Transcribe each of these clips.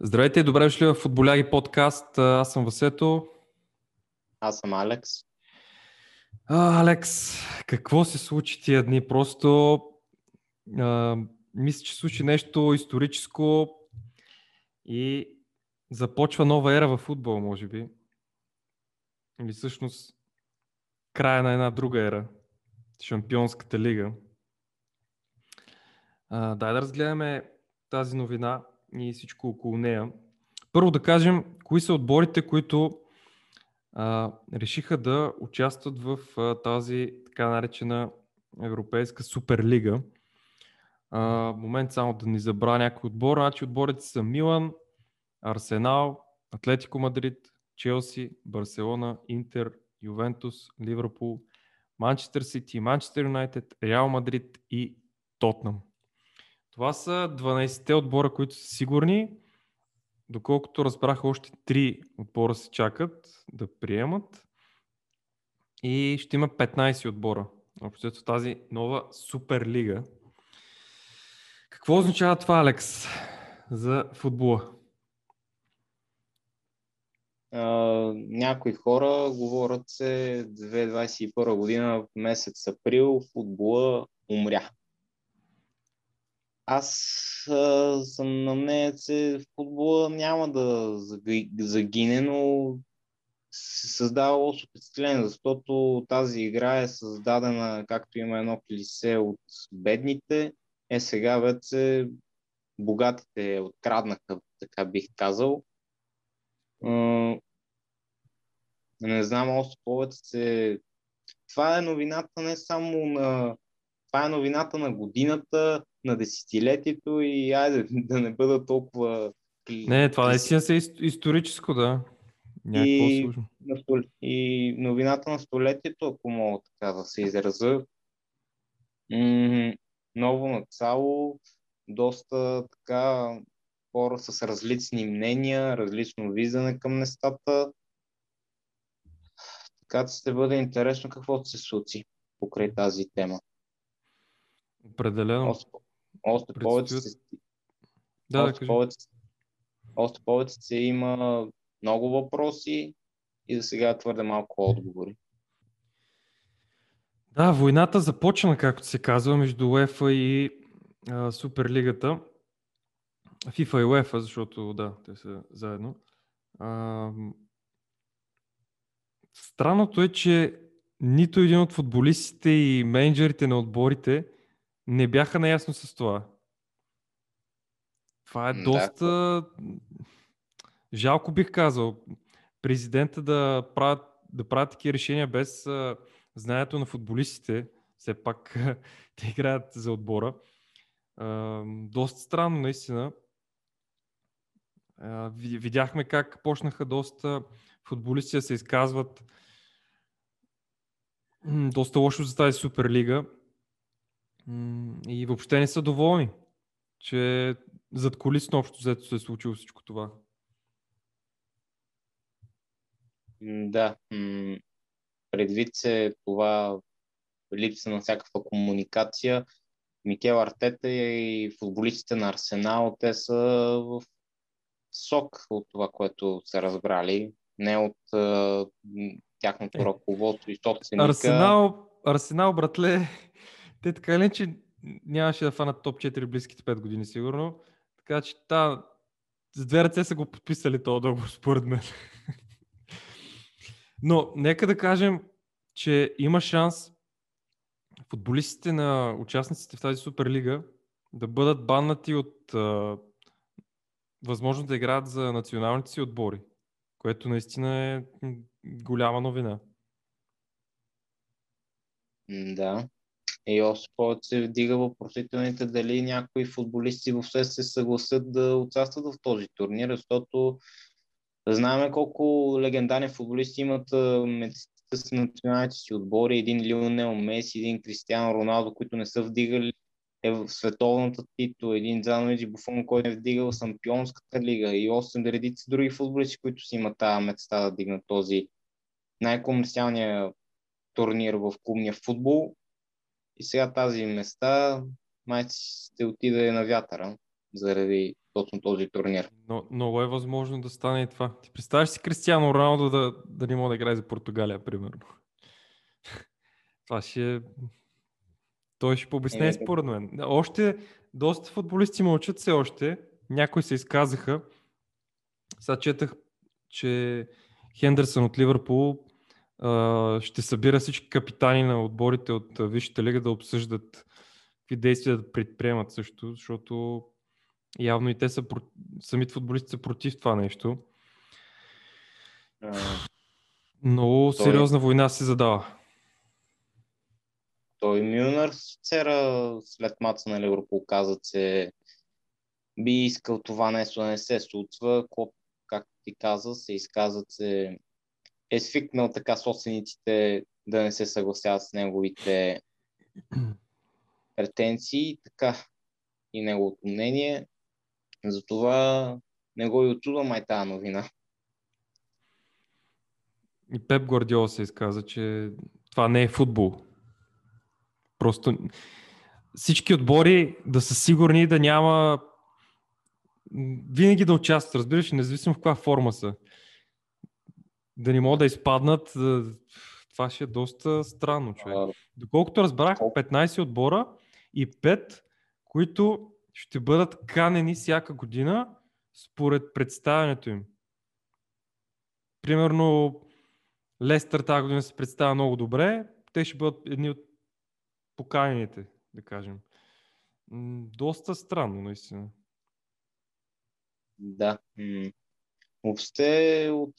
Здравейте и добре дошли в Футболяги подкаст. Аз съм Васето. Аз съм Алекс. А, Алекс, какво се случи тия дни? Просто а, мисля, че случи нещо историческо и започва нова ера в футбол, може би. Или всъщност края на една друга ера. Шампионската лига. А, дай да разгледаме тази новина и всичко около нея. Първо да кажем, кои са отборите, които а, решиха да участват в а, тази така наречена Европейска Суперлига. А, момент само да ни забравя някой отбор. Значи отборите са Милан, Арсенал, Атлетико Мадрид, Челси, Барселона, Интер, Ювентус, Ливърпул, Манчестър Сити, Манчестър Юнайтед, Реал Мадрид и Тотнам. Това са 12-те отбора, които са сигурни. Доколкото разбрах, още 3 отбора се чакат да приемат. И ще има 15 отбора. Общо в тази нова Суперлига. Какво означава това, Алекс, за футбола? Uh, някои хора говорят се 2021 година месец април футбола умря. Аз а, съм на мнение, че футбола няма да загине, но се създава лошо впечатление, защото тази игра е създадена, както има едно клисе от бедните, е сега вече богатите откраднаха, така бих казал. Не знам още повече. Това е новината не само на това е новината на годината, на десетилетието и айде да не бъда толкова... Не, това наистина е историческо, да. И, на стол... и новината на столетието, ако мога така да се израза, м- ново начало, доста така хора с различни мнения, различно виждане към нещата. Така че ще бъде интересно какво се случи покрай тази тема. Определено. Още, още повече да, още, да, повече, още повече се има много въпроси и за сега твърде малко отговори. Да, войната започна, както се казва, между УЕФА и а, Суперлигата. FIFA и УЕФА, защото да, те са заедно. А, странното е, че нито един от футболистите и менеджерите на отборите не бяха наясно с това. Това е доста да. жалко бих казал. Президента да правят, да правят такива решения без а, знанието на футболистите. Все пак те играят за отбора. А, доста странно, наистина. А, видяхме как почнаха доста футболисти да се изказват доста лошо за тази Суперлига и въобще не са доволни, че зад колисно общо взето се е случило всичко това. Да, предвид се това липса на всякаква комуникация, Микел Артета и футболистите на Арсенал, те са в сок от това, което са разбрали, не от тяхното е. ръководство и собственика. Арсенал, Арсенал, братле, те така или че нямаше да фанат топ 4 близките 5 години сигурно. Така че та, с две ръце са го подписали този договор, според мен. Но нека да кажем, че има шанс футболистите на участниците в тази Суперлига да бъдат баннати от възможност да играят за националните си отбори, което наистина е голяма новина. Да. И още повече се вдига въпросителните дали някои футболисти въобще се съгласят да участват в този турнир, защото знаем колко легендарни футболисти имат с националните си отбори, един Лионел Меси, един Кристиано Роналдо, които не са вдигали е в световната титла, един Занович Буфон, който е вдигал Сампионската лига. И 8 редици други футболисти, които си имат тази мечта да дигнат този най-комерциалния турнир в клубния футбол и сега тази места май ще отиде на вятъра. заради точно този турнир. Но, много е възможно да стане и това. Ти представяш си Кристиано Роналдо да, да не може да играе за Португалия, примерно. това ще е... Той ще пообясне, е, според мен. Още доста футболисти мълчат все още. Някои се изказаха. Сега четах, че Хендерсън от Ливърпул ще събира всички капитани на отборите от Висшата лига да обсъждат какви действия да предприемат също, защото явно и те са, самите футболисти са против това нещо. Много той... сериозна война се задава. Той Мюнър вчера след маца на Ливърпул каза, че би искал това нещо да не се случва. Клоп, както ти каза, се изказа, че е свикнал така собствениците да не се съгласяват с неговите претенции, така и неговото мнение. Затова не го и очудва май тази новина. И Пеп Гвардиола се изказа, че това не е футбол. Просто всички отбори да са сигурни да няма винаги да участват, разбираш, независимо в каква форма са да не могат да изпаднат, това ще е доста странно, човек. Доколкото разбрах, 15 отбора и 5, които ще бъдат канени всяка година според представянето им. Примерно Лестър тази година се представя много добре, те ще бъдат едни от поканените, да кажем. Доста странно, наистина. Да. Въобще от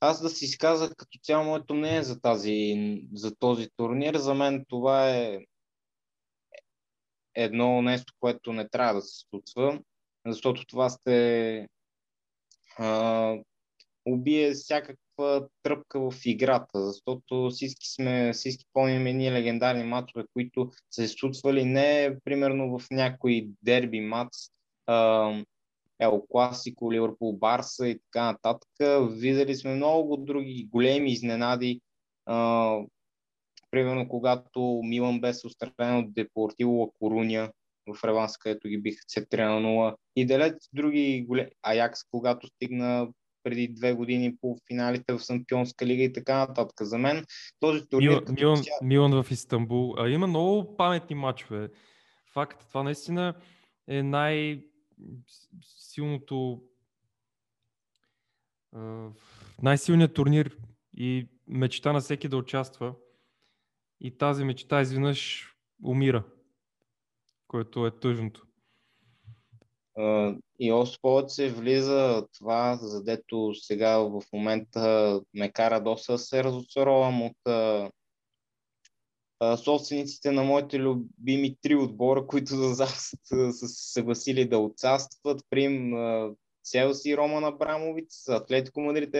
аз да си изказах като цяло моето мнение за, тази, за този турнир. За мен това е едно нещо, което не трябва да се случва, защото това сте а, убие всякаква тръпка в играта, защото всички сме, всички помним едни легендарни матчове, които са се случвали не примерно в някой дерби матч, а, Ел Класико, Ливърпул, Барса и така нататък. Видели сме много други големи изненади. А, примерно, когато Милан бе се устранен от Депортиво Ла Коруня в Реванс, където ги биха се 3 на 0. И далеч други големи. Аякс, когато стигна преди две години по финалите в Сампионска лига и така нататък. За мен този турнир... Милан, Милан, Милан в Истанбул. А, има много паметни матчове. Факт, това наистина е най- силното най-силният турнир и мечта на всеки да участва. И тази мечта изведнъж умира, което е тъжното. И още повече влиза това, задето сега в момента ме кара доста се разочаровам от собствениците на моите любими три отбора, които за са се съгласили да участват. Прим Селси Роман Абрамовиц, Атлетико Мадрид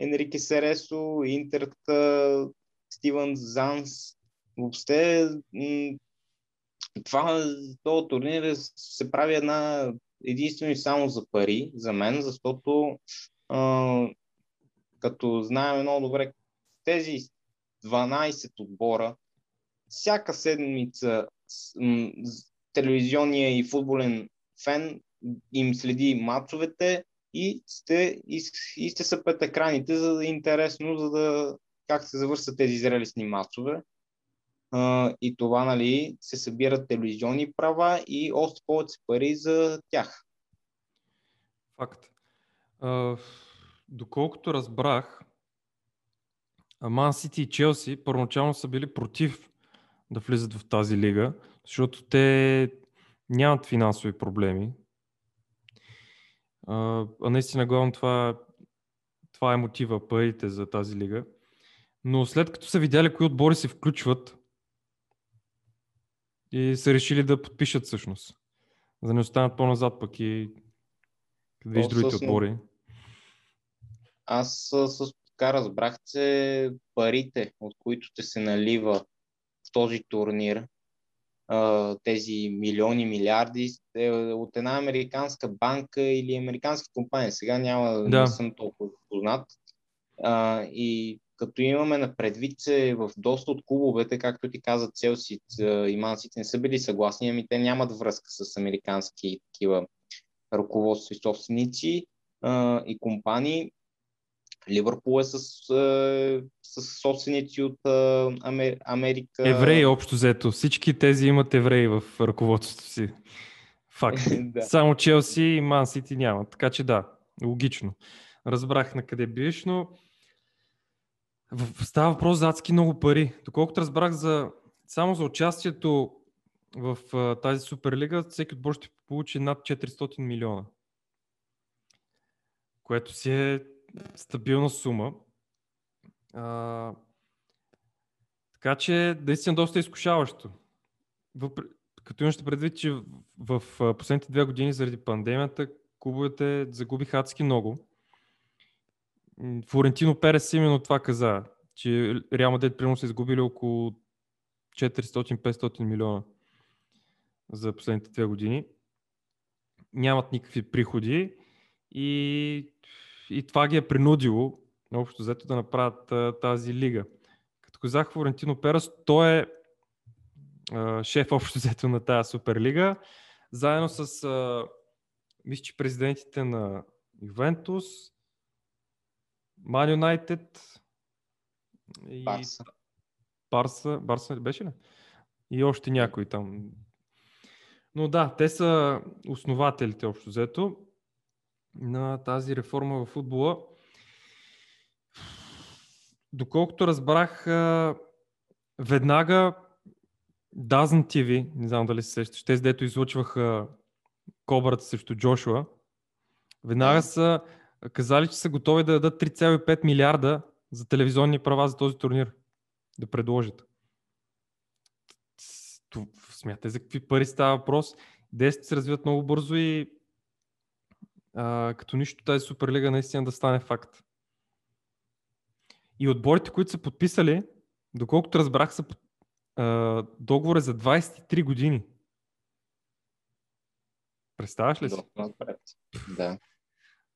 Енрике Сересо, Интер Стивън Занс. Въобще това, този турнир се прави една единствено и само за пари, за мен, защото а, като знаем много добре, тези 12 отбора всяка седмица телевизионния и футболен фен им следи матчовете и сте, и, и сте са пред екраните, за да е интересно, за да как се завършат тези зрелищни матчове. Uh, и това, нали, се събират телевизионни права и още повече пари за тях. Факт. Uh, доколкото разбрах, Ман Сити и Челси първоначално са били против да влизат в тази лига, защото те нямат финансови проблеми. А, а наистина главно това, това е мотива, парите за тази лига. Но след като са видяли кои отбори се включват и са решили да подпишат всъщност, за да не останат по-назад пък и да виж другите отбори. Аз с така разбрах, че парите, от които ще се налива този турнир, тези милиони, милиарди е от една американска банка или американска компания. Сега няма, да. не съм толкова познат. И като имаме на предвид, че в доста от клубовете, както ти каза, Целси и Мансите не са били съгласни, ами те нямат връзка с американски такива ръководства и собственици а, и компании. Ливърпул е с, с, с собственици от а, Америка. Евреи общо взето. Всички тези имат евреи в ръководството си. Факт. да. Само Челси и Ман Сити нямат. Така че да, логично. Разбрах на къде биеш, но става въпрос за адски много пари. Доколкото разбрах за, само за участието в uh, тази Суперлига, всеки отбор ще получи над 400 милиона. Което си е стабилна сума. А, така че наистина доста изкушаващо. Въпр... Като имаш предвид, че в, в последните две години заради пандемията клубовете загубиха адски много. Флорентино Перес именно това каза, че Реал Мадрид примерно са изгубили около 400-500 милиона за последните две години. Нямат никакви приходи и, и това ги е принудило общо взето да направят а, тази лига. Като казах Флорентино Перес, той е а, шеф общо взето на тази Суперлига, заедно с а, мисля, че президентите на Ювентус, Ман Юнайтед и Барса. Барса, Барса беше ли? И още някой там. Но да, те са основателите общо взето на тази реформа в футбола. Доколкото разбрах, веднага Dazen TV, не знам дали се сещаш, тези дето излучваха кобрата срещу Джошуа, веднага са казали, че са готови да дадат 3,5 милиарда за телевизионни права за този турнир. Да предложат. Смятай за какви пари става въпрос. Действията се развиват много бързо и а, като нищо тази Суперлига наистина да стане факт. И отборите, които са подписали, доколкото разбрах, са а, договори за 23 години. Представяш ли си? Да.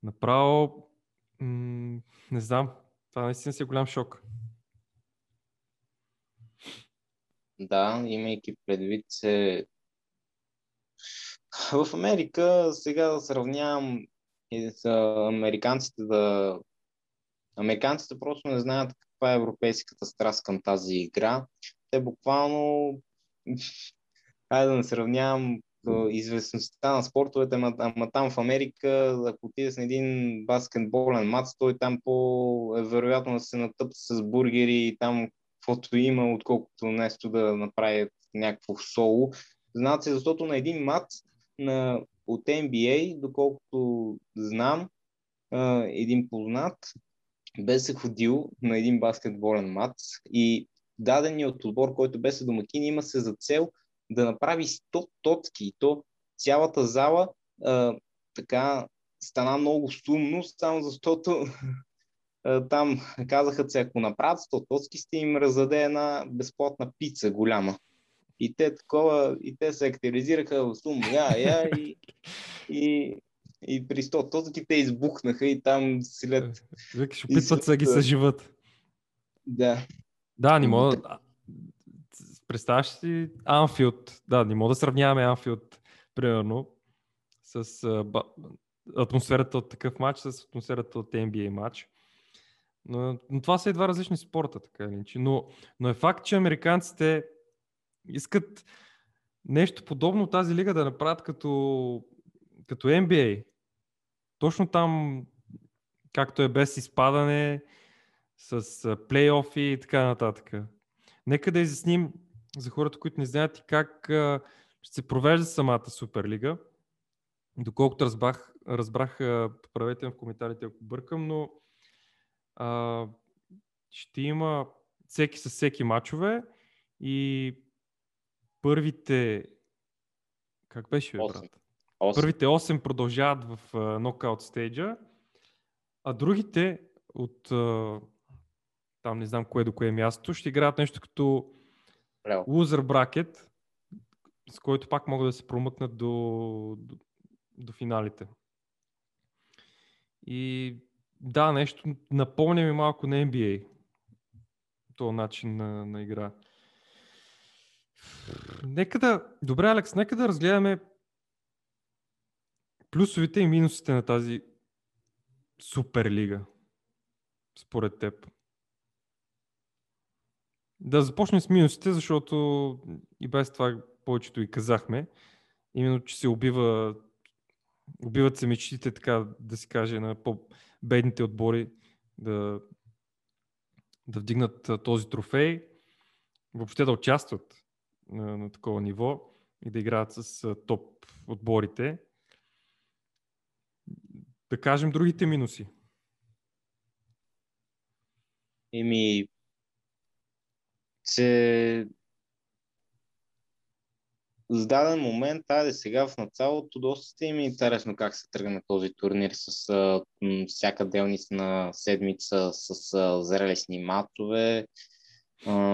Направо, м- не знам, това наистина си е голям шок. Да, имайки предвид, че в Америка сега да сравнявам и с американците да... Американците просто не знаят каква е европейската страст към тази игра. Те буквално... Хайде да не сравнявам известността на спортовете, ама, ама там в Америка, ако отидеш на един баскетболен матч, той там по е вероятно да се натъпи с бургери и там каквото има, отколкото нещо да направи някакво соло. Знаете, защото на един матч на, от NBA, доколкото знам, един познат беше ходил на един баскетболен матч и даденият отбор, който беше домакин, има се за цел да направи 100 точки. И то цялата зала а, така стана много сумно, само защото а, там казаха, че ако направят 100 точки, ще им раздаде една безплатна пица голяма. И те такова, и те се актуализираха в сум, я, я, и, и, и при 100 точки те избухнаха и там след... Викаш, опитват се ги съживат. Да. Да, не мога. Представяш си Анфилд. Да, не мога да сравняваме Анфилд, примерно, с а, атмосферата от такъв матч, с атмосферата от NBA матч. Но, но това са и два различни спорта, така или Но, но е факт, че американците искат нещо подобно тази лига да направят като, като NBA. Точно там, както е без изпадане, с плейофи и така нататък. Нека да изясним за хората, които не знаят и как ще се провежда самата Суперлига. Доколкото разбрах, разбрах поправете в коментарите, ако бъркам, но а, ще има всеки с всеки матчове и първите как беше, бе, брат? 8. Първите 8 продължават в нокаут стейджа, а другите от там не знам кое до кое място, ще играят нещо като лузър бракет, с който пак могат да се промъкнат до, до, до финалите. И да, нещо напомня ми малко на NBA. този начин на, на игра. Нека да... Добре, Алекс, нека да разгледаме плюсовите и минусите на тази Суперлига. Според теб. Да започнем с минусите, защото и без това повечето и казахме. Именно, че се убива убиват се мечтите, така да си каже, на по-бедните отбори да, да вдигнат този трофей, въобще да участват на, на такова ниво и да играят с топ отборите. Да кажем другите минуси. Еми, се с даден момент, айде сега в началото, доста сте ми интересно как се тръгне този турнир с а, всяка делница на седмица с а, зрелищни матове.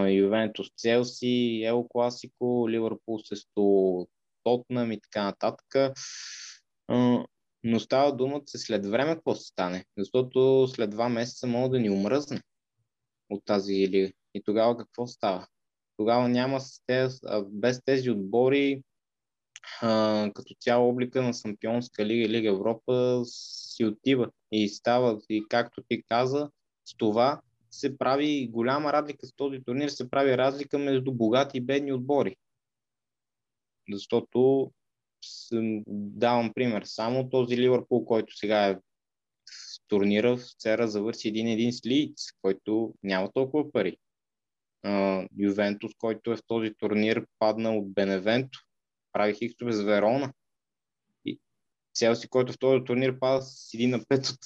Ювентус Челси, Ел Класико, Ливърпул срещу Тотнам и така нататък. Но става дума, че след време какво се стане, защото след два месеца мога да ни умръзне от тази лига. И тогава какво става? Тогава няма без тези отбори като цяло облика на Сампионска лига и Лига Европа си отива и става, и както ти каза, с това се прави голяма разлика с този турнир, се прави разлика между богати и бедни отбори. Защото давам пример, само този Ливърпул, който сега е в турнира, вчера завърши един един с който няма толкова пари. Ювентус, който е в този турнир, падна от Беневенто. Прави хиксове с Верона. И Селси, който в този турнир пада с 1 на 5 от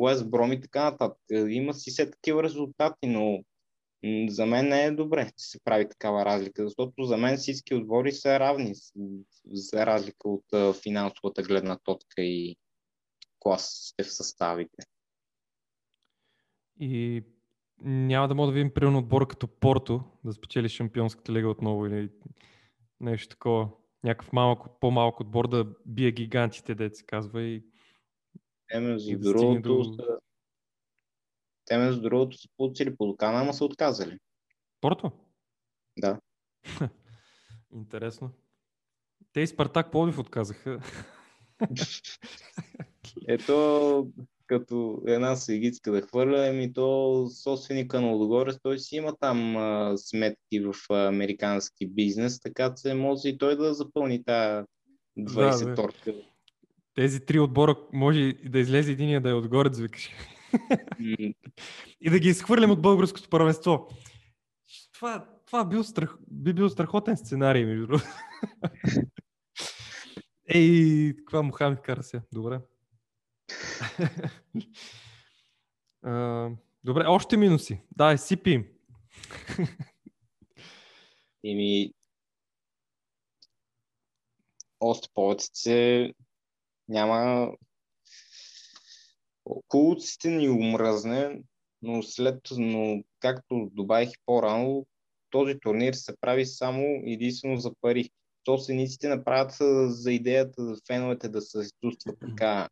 Уест Бром и така нататък. Има си се такива резултати, но за мен не е добре, че се прави такава разлика, защото за мен всички отбори са равни, за разлика от финансовата гледна точка и класите в съставите. И няма да мога да видим примерно отбор като Порто да спечели Шампионската лига отново или нещо такова. Някакъв малко, по-малък отбор да бие гигантите, да се казва. И... Те между другото до... са... Те между другото са получили по Лукана, ама са отказали. Порто? Да. Интересно. Те и Спартак Пловдив отказаха. Ето, като една сегицка да хвърля, еми то собственика на Лудогорец, той си има там а, сметки в а, американски бизнес, така че може и той да запълни тази 20 да, торка. Тези три отбора може да излезе единия да е отгоре, викаш. и да ги изхвърлим от българското първенство. Това, това бил страх... би бил страхотен сценарий, между другото. Ей, каква Мохамед Карася. Добре добре, още минуси. Да, сипи Ими, още повече няма Кулците ни умръзне, но след, но както добавих по-рано, този турнир се прави само единствено за пари. Собствениците направят за идеята за феновете да се чувстват така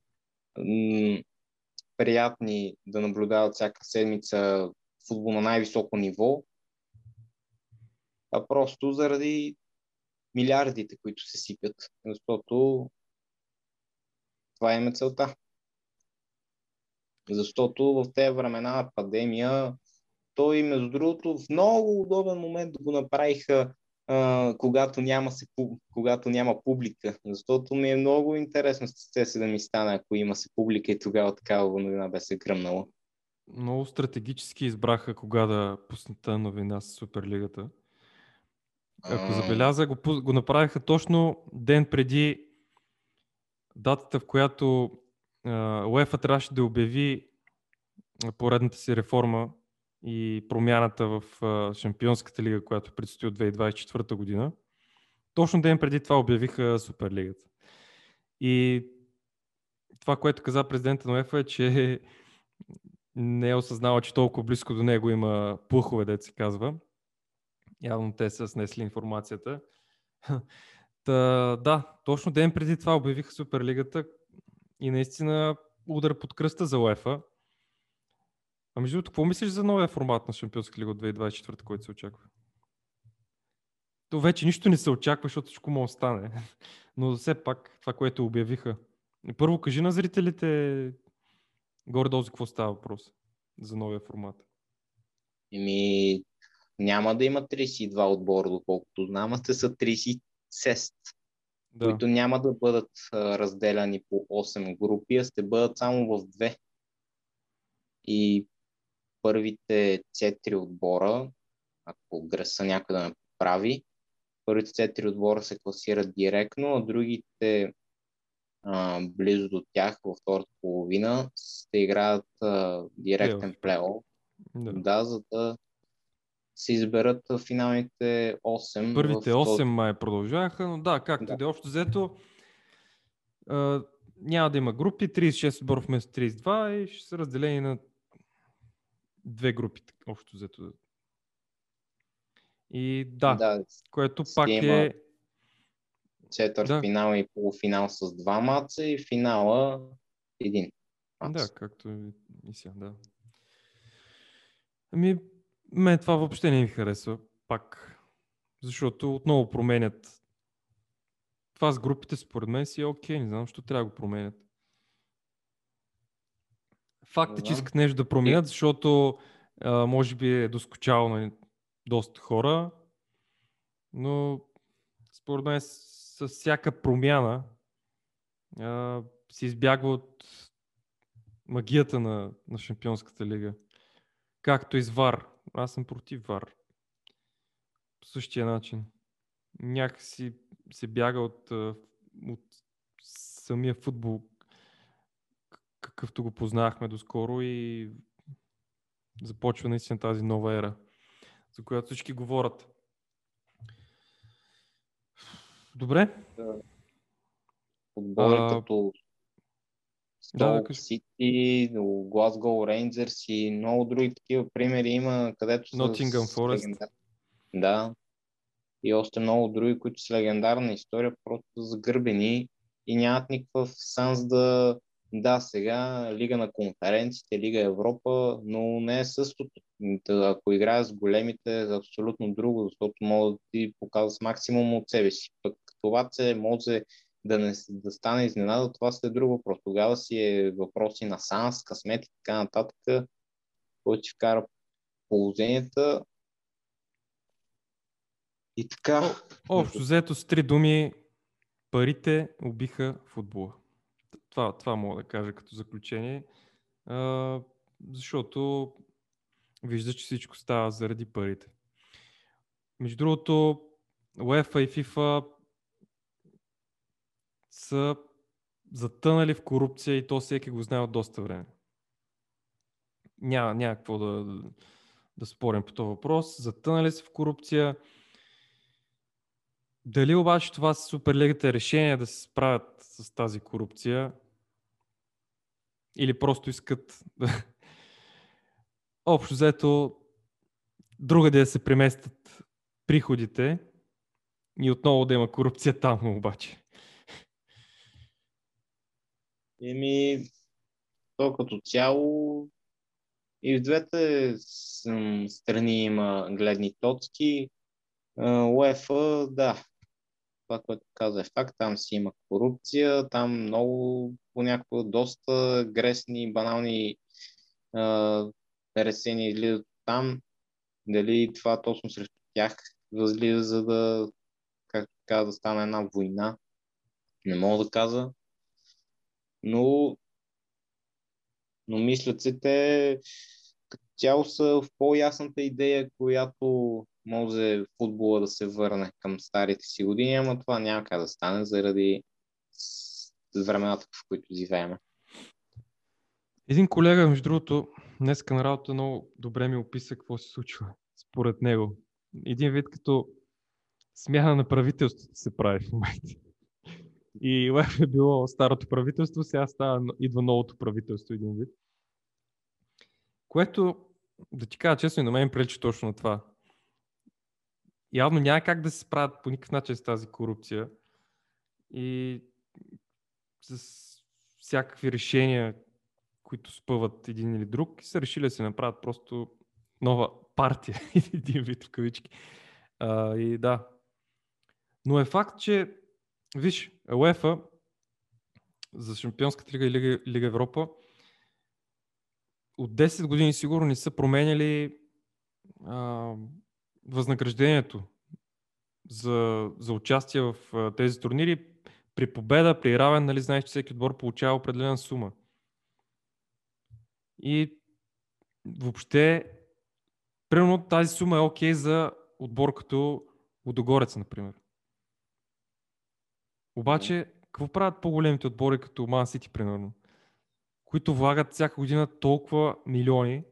приятни да наблюдават всяка седмица футбол на най-високо ниво, а просто заради милиардите, които се сипят, защото това е целта. Защото в тези времена на пандемия той, между другото, в много удобен момент го направиха а, когато, няма се, когато няма публика. Защото ми е много интересно с се да ми стане, ако има се публика и тогава такава новина бе се гръмнала. Много стратегически избраха кога да пуснат новина с Суперлигата. Ако забеляза, го, го направиха точно ден преди датата, в която УЕФА трябваше да обяви поредната си реформа и промяната в Шампионската лига, която предстои от 2024 година. Точно ден преди това обявиха Суперлигата. И това, което каза президента на ЕФА е, че не е осъзнава, че толкова близко до него има пухове, да се казва. Явно те са снесли информацията. Та, да, точно ден преди това обявиха Суперлигата и наистина удар под кръста за УЕФА А между другото, какво мислиш за новия формат на Шампионска лига от 2024, който се очаква? То вече нищо не се очаква, защото всичко може да стане. Но все пак това, което обявиха. Първо кажи на зрителите горе-долу за какво става въпрос за новия формат. Еми, няма да има 32 отбора, доколкото знам, а те са 36, да. които няма да бъдат разделяни по 8 групи, а ще бъдат само в две. И първите 4 отбора, ако греса някой да ме прави, първите 4 отбора се класират директно, а другите а, близо до тях във втората половина ще играят а, директен плейоф. Да. да, за да се изберат финалните 8. Първите 8 този... май продължаваха, но да, както да. и да е общо взето, а, няма да има групи, 36 отбора вместо 32 и ще са разделени на две групи, общо взето. И да, да което пак е... Четвърт да. финал и полуфинал с два маца и финала един. Мац. Да, както и сега, да. Ами, мен това въобще не ми харесва, пак. Защото отново променят. Това с групите според мен си е окей, не знам, защо трябва да го променят. Факт е, че искат нещо да променят, защото а, може би е доскочало на доста хора, но според мен с всяка промяна а, се избягва от магията на, на Шампионската лига. Както и с ВАР. Аз съм против ВАР. По същия начин. Някакси се бяга от, от самия футбол, какъвто го познахме доскоро и започва наистина тази нова ера, за която всички говорят. Добре. Отбори а... като Стол Сити, Глазго Рейнджерс и много други такива примери има, където са Nottingham Forest. Да. И още много други, които са легендарна история, просто загърбени и нямат никакъв санс да, да, сега Лига на конференциите, Лига Европа, но не е същото. Ако играеш с големите, е абсолютно друго, защото може да ти показва максимум от себе си. Пък това се може да, не, да стане изненада, това си е друг въпрос. Тогава си е въпроси на санс, късмет и така нататък, който ти вкара положенията. И така. Общо взето с три думи, парите убиха футбола. Това, това мога да кажа като заключение. А, защото вижда, че всичко става заради парите. Между другото, UEFA и FIFA са затънали в корупция и то всеки го знае от доста време. Няма, няма какво да, да, да спорим по този въпрос. Затънали са в корупция. Дали обаче това са Суперлигата решение да се справят с тази корупция или просто искат да... Общо взето другаде да се преместят приходите и отново да има корупция там обаче. Еми, то като цяло и в двете страни има гледни точки. УЕФА, да, това, което каза е факт, там си има корупция, там много понякога доста гресни, банални а, решения излизат там. Дали това точно срещу тях възлиза, за да, както каза, да стане една война, не мога да каза. Но, но мислят се те цяло са в по-ясната идея, която може футбола да се върне към старите си години, ама това няма как да стане заради времената, в които живеем. Един колега, между другото, днес на работа много добре ми описа какво се случва според него. Един вид като смяна на правителството се прави в момента. И ЛЕФ е било старото правителство, сега става, идва новото правителство един вид. Което, да ти кажа честно, и на мен прилича точно на това. Явно няма как да се справят по никакъв начин с тази корупция и с всякакви решения, които спъват един или друг и са решили да се направят просто нова партия, един вид в кавички. А, и да. Но е факт, че виж, УЕФА за Шампионската лига и Лига, лига Европа от 10 години сигурно не са променяли а, възнаграждението за, за участие в тези турнири. При победа, при равен, нали, знаеш, че всеки отбор получава определена сума. И въобще, примерно тази сума е окей okay за отбор като Водогорец, например. Обаче, какво правят по-големите отбори като Ман Сити, примерно? Които влагат всяка година толкова милиони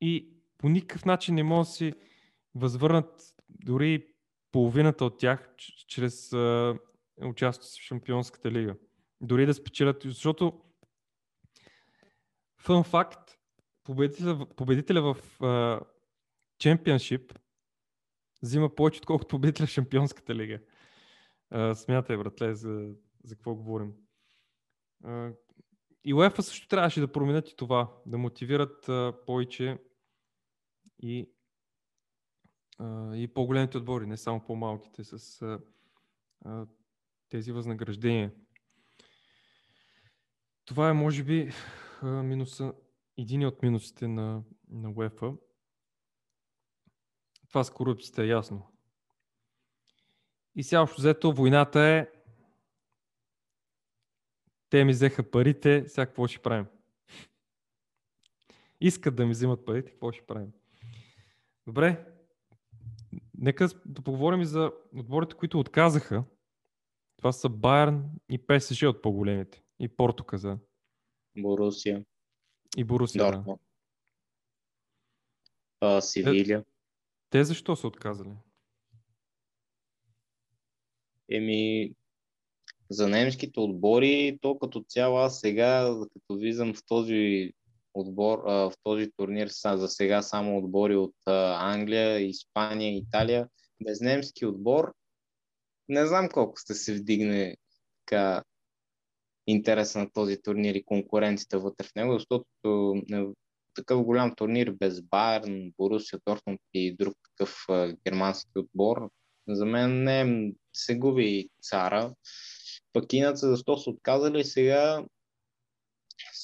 и по никакъв начин не могат да си възвърнат дори половината от тях чрез участие в Шампионската лига. Дори да спечелят, защото фън факт, победителя, победителя в Чемпионшип взима повече, отколкото победителя в Шампионската лига. А, смятай, братле, за, за какво говорим. А, и УЕФА също трябваше да променят и това, да мотивират а, повече и, а, и по-големите отбори, не само по-малките, с а, а, тези възнаграждения. Това е, може би, минуса, един от минусите на, на УЕФА. Това с корупцията е ясно. И сега общо взето войната е те ми взеха парите, сега какво ще правим? Искат да ми взимат парите, какво ще правим? Добре, нека да поговорим и за отборите, които отказаха. Това са Байерн и ПСЖ от по-големите. И Порто каза. Борусия. И Борусия, да. А, Севиля. Те, те защо са отказали? Еми, за немските отбори, то като цяло аз сега, като виждам в този отбор, в този турнир са за сега само отбори от Англия, Испания, Италия, без немски отбор, не знам колко сте се вдигне така интереса на този турнир и конкуренцията вътре в него, защото такъв голям турнир без Байерн, Борусия, Дортмунд и друг такъв германски отбор, за мен не се губи цара. Пък кинаца защо са отказали сега?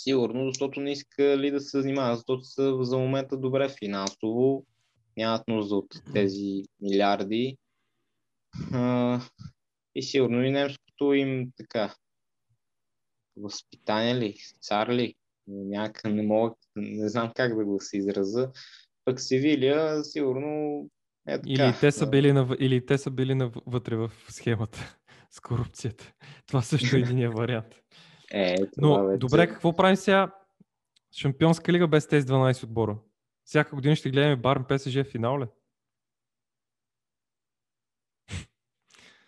Сигурно, защото не искали да се занимават, защото са за момента добре финансово, нямат нужда от тези милиарди. А, и сигурно и немското им така възпитание ли, цар ли, някак не мога, не знам как да го се израза. Пък Севилия, сигурно е така. Или, те са били на, или те са били на, вътре в схемата с корупцията. Това също е един вариант. Е, Но вече... добре, какво правим сега? Шампионска лига без тези 12 отбора. Всяка година ще гледаме Барн ПСЖ в финал ли?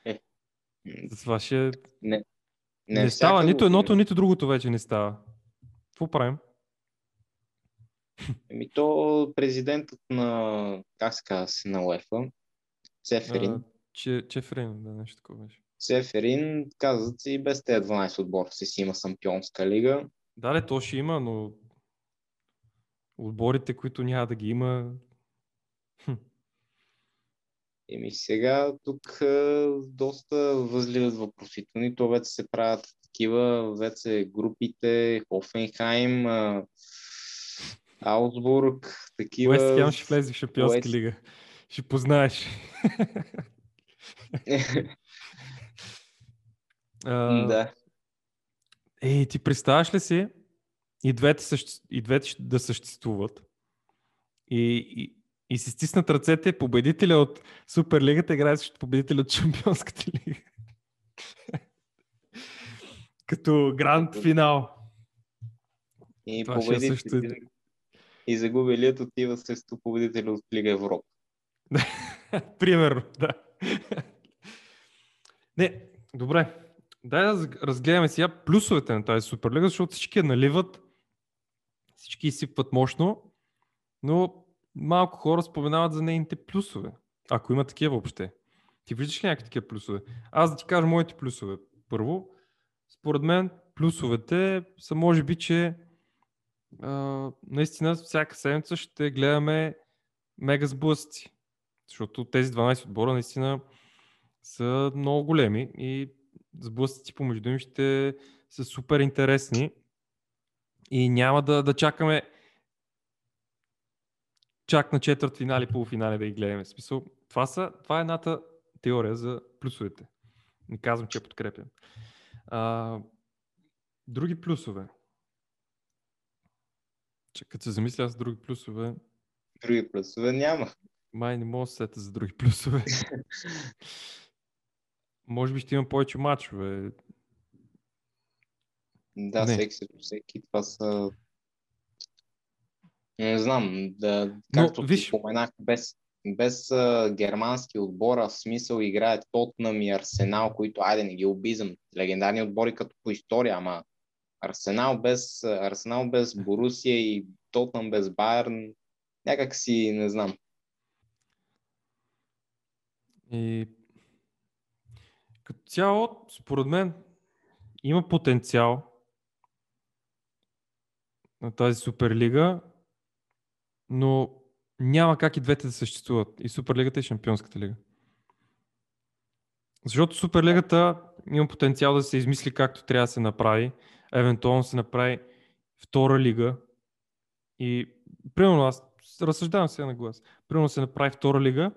Е. Това ще... Не. Не, не става нито едното, нито другото вече не става. Какво правим? Еми то президентът на, как се казва на УЕФА, Цеферин. че, Чеферин, да, нещо такова беше. Цеферин каза, че и без тези 12 отбора си си има Сампионска лига. Да, ли, то ще има, но отборите, които няма да ги има... Еми сега тук доста възливат въпросителни. То вече се правят такива, вече групите, Хофенхайм, Аусбург, такива... Уест Хем ще влезе в Шампионска Уест... лига. Ще познаеш. а, да. Ей, ти представяш ли си и двете, съще... и двете да съществуват и, и, и си стиснат ръцете победителя от Суперлигата играе срещу победителя от Шампионската лига. Като гранд финал. И победителите също... и загубилият отива срещу победителя от Лига Европа. Примерно, да. Не, добре. Дай да разгледаме сега плюсовете на тази Суперлига, защото всички я наливат, всички изсипват мощно, но малко хора споменават за нейните плюсове. Ако има такива въобще. Ти виждаш ли някакви такива плюсове? Аз да ти кажа моите плюсове. Първо, според мен плюсовете са може би, че а, наистина всяка седмица ще гледаме мега сблъсъци. Защото тези 12 отбора наистина са много големи и сблъсъци помежду им ще са супер интересни и няма да, да чакаме чак на четвърт финали, полуфинали да ги гледаме. Смисъл, това, са, това е едната теория за плюсовете. Не казвам, че я подкрепям. А, други плюсове. Че, като се замисля с други плюсове. Други плюсове няма. Май не мога да сета за други плюсове. Може би ще има повече матчове. Да, не. всеки всеки. Това са... Не знам, да, както Но, виж... споменах, без, без uh, германски отбора в смисъл играят Тотнам и Арсенал, които, айде не ги обизам, легендарни отбори като по история, ама Арсенал без, Арсенал без Борусия и Тотнам без Байерн, някак си не знам. И като цяло, според мен, има потенциал на тази Суперлига, но няма как и двете да съществуват. И Суперлигата и Шампионската лига. Защото Суперлигата има потенциал да се измисли както трябва да се направи, евентуално се направи втора лига и примерно аз разсъждавам се на глас. Примерно се направи втора лига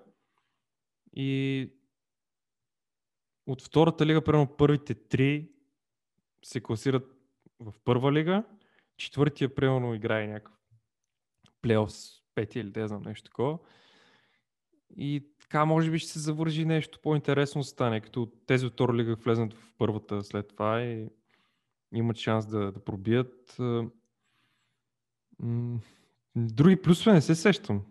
и от втората лига, примерно първите три се класират в първа лига, четвъртия, примерно, играе някакъв плейоф с пети или да знам нещо такова. И така, може би ще се завържи нещо по-интересно стане, като тези от втора лига влезнат в първата след това и имат шанс да, да пробият. Други плюсове не се сещам.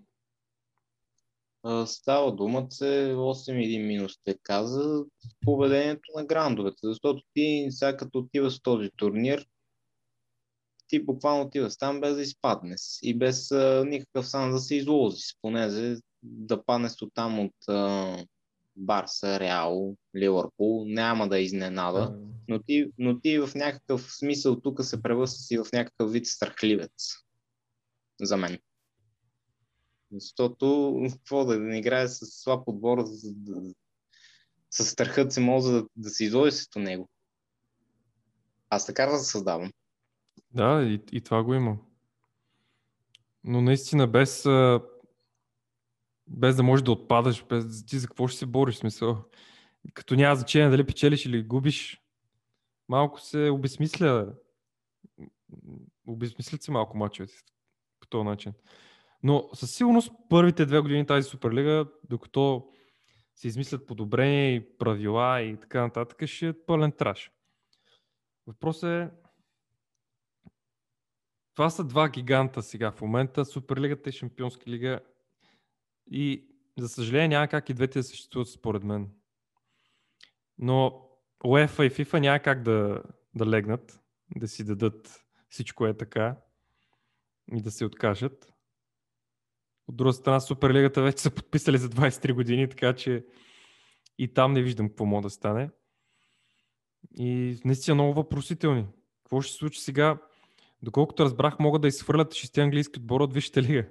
Става дума, че 8-1 минус те каза поведението на грандовете, защото ти сега като отиваш в този турнир, ти буквално отиваш там без да изпаднеш и без а, никакъв сам да се изложиш, понеже да паднеш от там от а, Барса, Реал, Ливърпул, няма да изненада, но ти, но ти в някакъв смисъл тук се превръща си в някакъв вид страхливец за мен. Защото какво да не играе с слаб отбор, с страхът се може да, да се изложи с него. Аз така да създавам. Да, и, и това го има. Но наистина без, без да можеш да отпадаш, без ти за какво ще се бориш, смисъл. Като няма значение дали печелиш или губиш, малко се обесмисля. Обесмислят се малко мачовете по този начин. Но със сигурност първите две години тази Суперлига, докато се измислят подобрения и правила и така нататък, ще е пълен траш. Въпросът е това са два гиганта сега в момента. Суперлигата и Шампионска лига. И за съжаление няма как и двете да съществуват според мен. Но UEFA и FIFA няма как да, да легнат, да си дадат всичко е така и да се откажат. От друга страна, Суперлигата вече са подписали за 23 години, така че и там не виждам какво може да стане. И наистина много въпросителни. Какво ще се случи сега? Доколкото разбрах, могат да изхвърлят шести английски отбора от Висшата лига.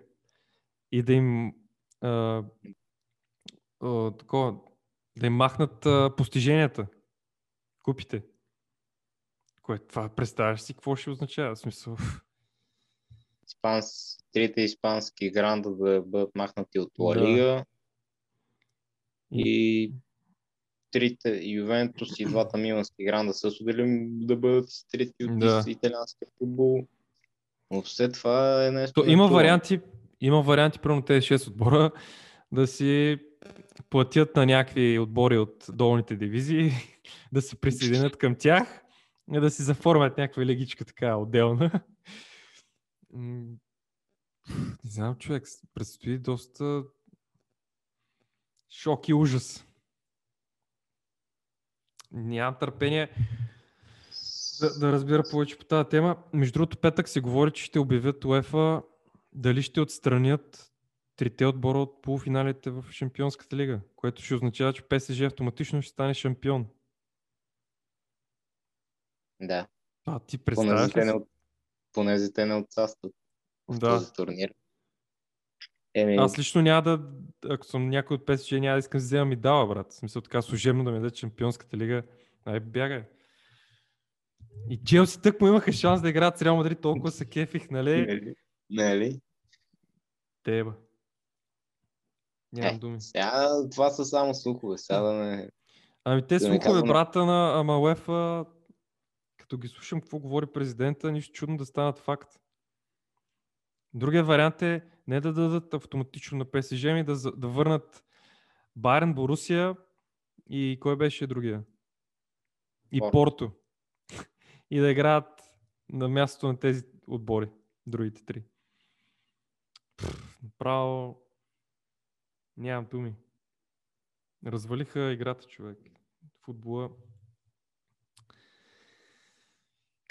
И да им а, а, такова, да им махнат а, постиженията. Купите. Което това представяш си какво ще означава? В смисъл. Испанс, трите испански гранда да бъдат махнати от Ла Лига. Да. И трите Ювентус и двата Милански гранда също дали да бъдат трите от да. италианския футбол. Но все това е нещо. То, има варианти, има варианти, примерно тези 6 отбора, да си платят на някакви отбори от долните дивизии, да се присъединят към тях и да си заформят някаква легичка така отделна. Не знам, човек, предстои доста шок и ужас. Нямам търпение да, да разбира повече по тази тема. Между другото, петък се говори, че ще обявят УЕФА дали ще отстранят трите отбора от полуфиналите в Шампионската лига, което ще означава, че ПСЖ автоматично ще стане шампион. Да. А, ти представяш ли от- понеже те не участват в Да. този турнир. Еми, Аз лично няма да, ако съм някой от PSG, няма да искам да взема медала, брат. В смисъл така служебно да ми даде Чемпионската лига. Ай, бягай. И Челси тък му имаха шанс да играят с Реал Мадрид, толкова се кефих, нали? нали? Нали? Теба. Нямам Е, думи. Сега това са само слухове. Сега да не... Ами те да не слухове, казвам- брата на Амалефа, като ги слушам какво говори президента, нищо чудно да станат факт. Другия вариант е не да дадат автоматично на ПСЖ, ами да, да върнат Байерн, Борусия и кой беше другия? И Порто. Порто. и да играят на мястото на тези отбори, другите три. Пф, Направо нямам думи. Развалиха играта, човек. Футбола.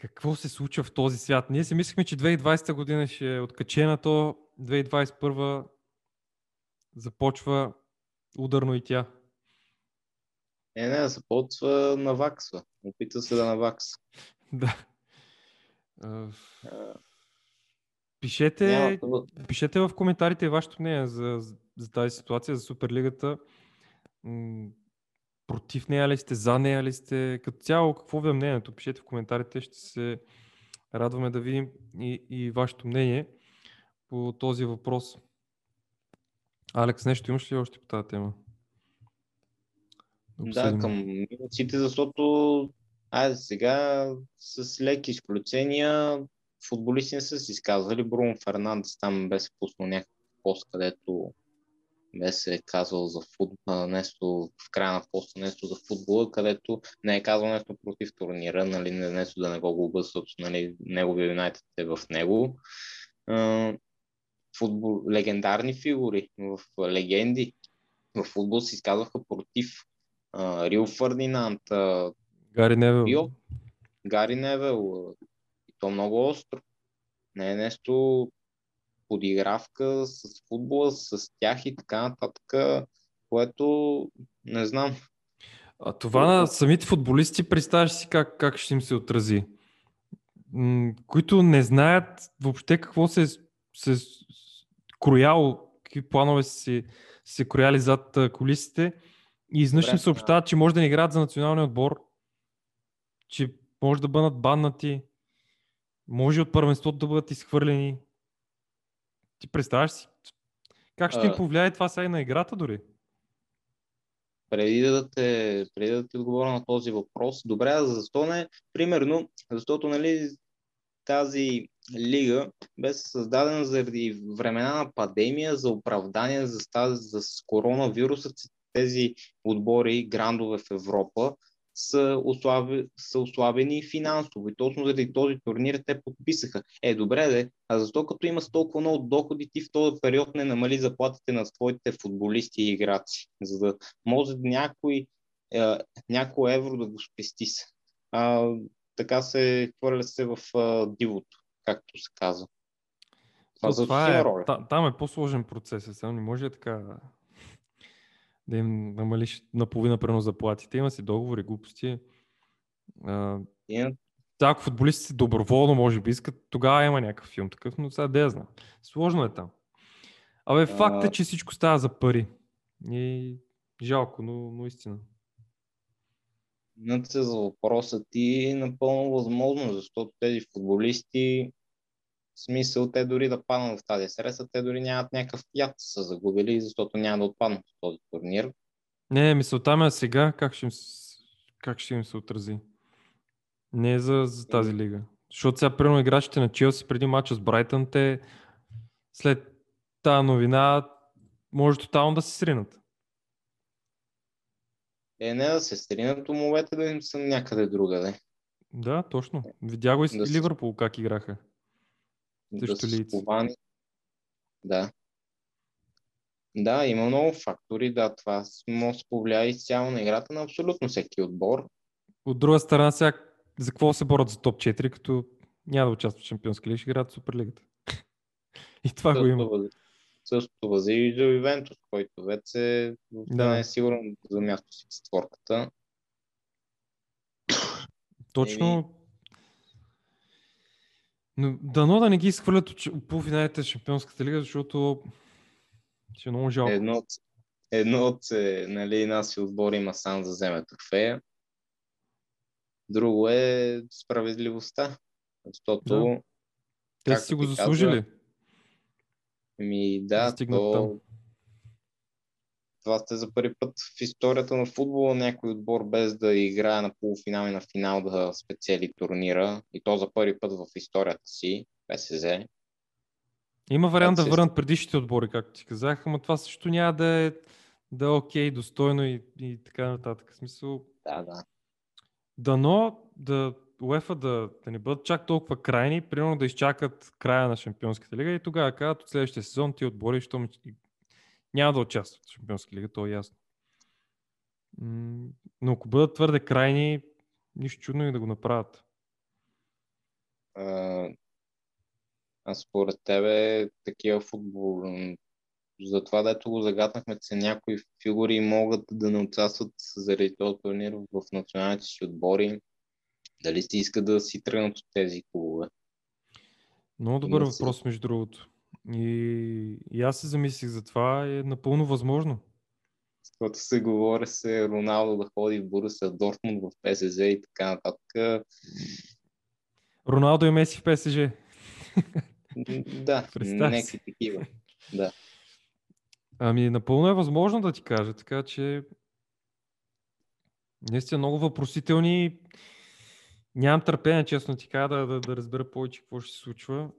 Какво се случва в този свят? Ние си мислихме, че 2020 година ще е откачена, то 2021 започва ударно и тя. Не, не, започва наваксва. Опита се да навакса. Да. Пишете, Няма пишете в коментарите вашето мнение за, за, за тази ситуация, за Суперлигата. Против нея ли сте, за нея ли сте? Като цяло, какво ви е мнението? Пишете в коментарите, ще се радваме да видим и, и вашето мнение по този въпрос. Алекс, нещо имаш ли още по тази тема? Да, обсъдим. към минусите, защото айде сега с леки изключения футболисти не са си изказали. Бруно Фернандес там беше пуснал някакъв пост, където беше казал за футбол, нещо в края на поста, нещо за футбола, където не е казал нещо против турнира, нали, не нещо да не го губа, защото нали, неговия Юнайтед е в него. Футбол, легендарни фигури в легенди в футбол се изказваха против Рил Фърдинанд, Гари Невел. Био. Гари Невел. И то много остро. Не е нещо подигравка с футбола, с тях и така нататък, което не знам. А това на самите футболисти, представяш си как, как ще им се отрази. Които не знаят въобще какво се, се крояло, какви планове са се крояли зад колисите и изведнъж им съобщават, че може да не играят за националния отбор, че може да бъдат баннати, може от първенството да бъдат изхвърлени. Ти представяш си? Как ще им А. повлияе това сега и на играта дори? преди да те, преди да ти отговоря на този въпрос, добре, защо не? Примерно, защото нали, тази лига беше създадена заради времена на пандемия, за оправдание за, тази, за коронавируса, тези отбори, грандове в Европа са, ослаби, са ослабени финансово. И точно заради този турнир те подписаха. Е, добре, де, а защо като има толкова много доходи, ти в този период не намали заплатите на своите футболисти и играци, за да може някой, е, някой евро да го спести се. А, така се хвърля се в а, дивото, както се казва. Това, това това е, роля. та, там е по-сложен процес. Сега не може така да им намалиш наполовина прено заплатите. Има си договори, глупости. А, И, ако футболистите доброволно може би искат, тогава има някакъв филм такъв, но сега да знам. Сложно е там. Абе, факт е, че всичко става за пари. И жалко, но, но истина. Минат се за въпроса ти е напълно възможно, защото тези футболисти, в смисъл те дори да паднат в тази средства, те дори нямат някакъв яд са загубили, защото няма да отпаднат в този турнир. Не, мисълта ми е сега как ще им, как ще им се отрази. Не е за, за тази лига. Защото сега, примерно, играчите на Челси преди мача с Брайтън, те след тази новина може тотално да се сринат. Е, не да се стринат умовете да им са някъде другаде. Да, точно. Видя го и с Да Ливърпул как играха. Да са сковани. Да. Да, има много фактори. Да, това може да повлияе изцяло на играта на абсолютно всеки отбор. От друга страна, сега за какво се борят за топ 4, като няма да участват в Шампионска лига, ще играят в Суперлигата. и това го има. Същото въз- Същото възи и за Ювентус, който вече Да. да. не е сигурен за място си в четворката. Точно Но дано да не ги изхвърлят от полуфиналите на Шампионската лига, защото ще е много жалко. Едно от, едно от е, нали, нас и отбор има сам да вземе трофея. Друго е справедливостта. Защото да. Те си го заслужили. Ми да, то... Там. Това сте за първи път в историята на футбола някой отбор без да играе на полуфинал и на финал да спечели турнира. И то за първи път в историята си, ПСЗ. Има вариант да върнат предишните отбори, както ти казах, но това също няма да е, да е окей, достойно и, и така нататък. В смисъл... Да, да. Дано да УЕФА да, да не бъдат чак толкова крайни, примерно да изчакат края на Шампионската лига и тогава казват от следващия сезон ти отбори, що няма да участват в Шампионската лига, то е ясно. Но ако бъдат твърде крайни, нищо чудно и да го направят. А, а според тебе такива футбол, за това, дето го загаднахме, че някои фигури могат да не участват заради този турнир в националните си отбори, дали си иска да си тръгнат от тези клубове? Много добър да въпрос, си... между другото. И, и аз се замислих за това. Е напълно възможно. Защото се говори се Роналдо да ходи в Борусия Дортмунд, в ПСЖ и така нататък. Роналдо и Меси в ПСЖ. Да, някакви такива. Да. Ами, напълно е възможно да ти кажа, така че наистина много въпросителни Нямам търпение, честно ти кажа, да, да, да разбера повече какво ще се случва.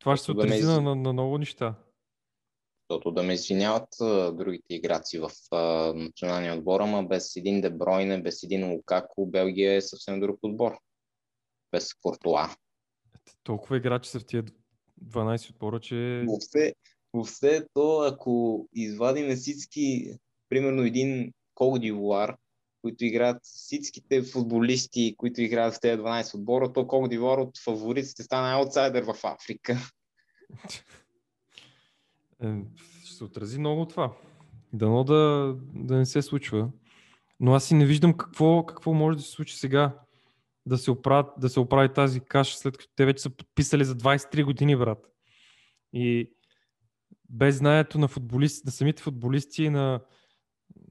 Това ще се отрази да на, на, на много неща. Защото да ме извиняват другите играци в а, националния отбор, ама без един Дебройне, без един Лукако, Белгия е съвсем друг отбор. Без Кортуа. Толкова играчи са в тия 12 отбора, че... Въобще, въобще то, ако извадим всички, примерно един Кол Дивуар, които играят всичките футболисти, които играят в тези 12 отбора, то Кого Дивор от фаворитите стана аутсайдер в Африка. Е, ще се отрази много това. Дано да, да не се случва. Но аз си не виждам какво, какво може да се случи сега. Да се, оправи, да се оправи тази каша, след като те вече са подписали за 23 години, брат. И без знанието на, футболисти, на самите футболисти, на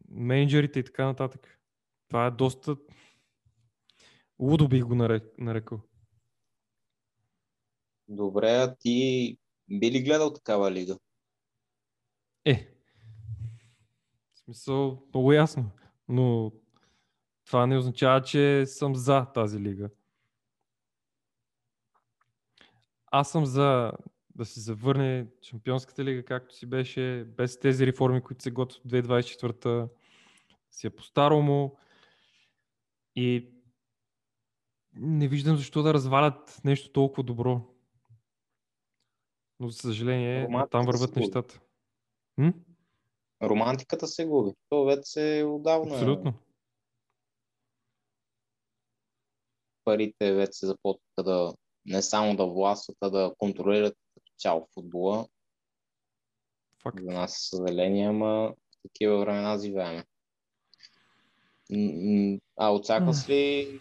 менеджерите и така нататък. Това е доста лудо бих го нарекал. Добре, а ти би ли гледал такава лига? Е, в смисъл много ясно, но това не означава, че съм за тази лига. Аз съм за да се завърне Шампионската лига, както си беше, без тези реформи, които се готвят в 2024 си е по-старому. И не виждам защо да развалят нещо толкова добро. Но за съжаление, Романтиката там върват нещата. М? Романтиката се губи. То вече е отдавна. Абсолютно. Парите вече започнаха да не само да властват, а да контролират цяло футбола. Факт. За нас, съжаление, ама такива времена живееме. А очакваш ли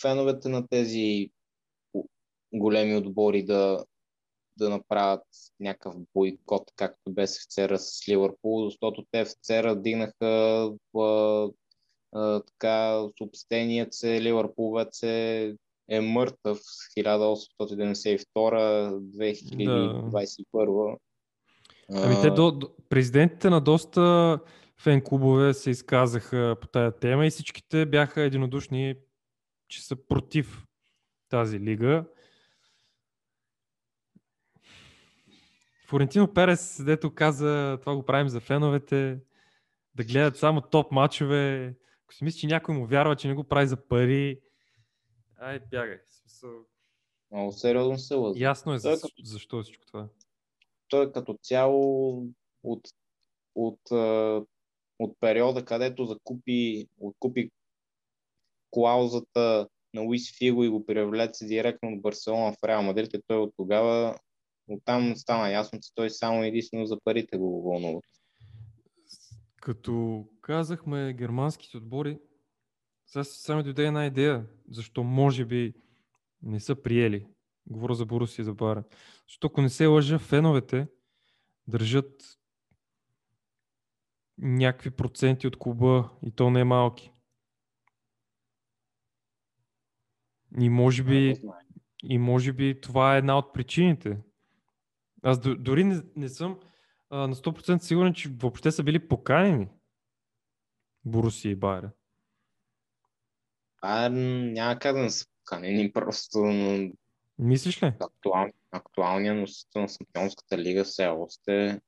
феновете на тези големи отбори да, да направят някакъв бойкот, както беше вчера с Ливърпул, защото те вчера дигнаха а, а, така съобщение, че Ливърпул вече е мъртъв с 1892-2021. Да. Ами те до, президентите на доста фен клубове се изказаха по тая тема и всичките бяха единодушни, че са против тази лига. Флорентино Перес, дето каза, това го правим за феновете, да гледат само топ матчове. Ако си мисли, че някой му вярва, че не го прави за пари, ай, бягай. Смисъл... Много сериозно се лъзва. Ясно е за, като... защо е всичко това. Той е като цяло от, от от периода, където закупи, откупи клаузата на Луис Фиго и го привлече директно от Барселона в Реал Мадрид и той от тогава оттам стана ясно, че той само единствено за парите го вълнува. Като казахме германските отбори, Сега само дойде една идея, защо може би не са приели. Говоря за Боруси и за Бара. Защото ако не се лъжа, феновете държат някакви проценти от клуба и то не е малки. И може би, и може би това е една от причините. Аз дори не, не съм а, на 100% сигурен, че въобще са били поканени Боруси и Байера. А, няма как да не са поканени, просто Мислиш ли? Актуал, актуалният носител на Шампионската лига все още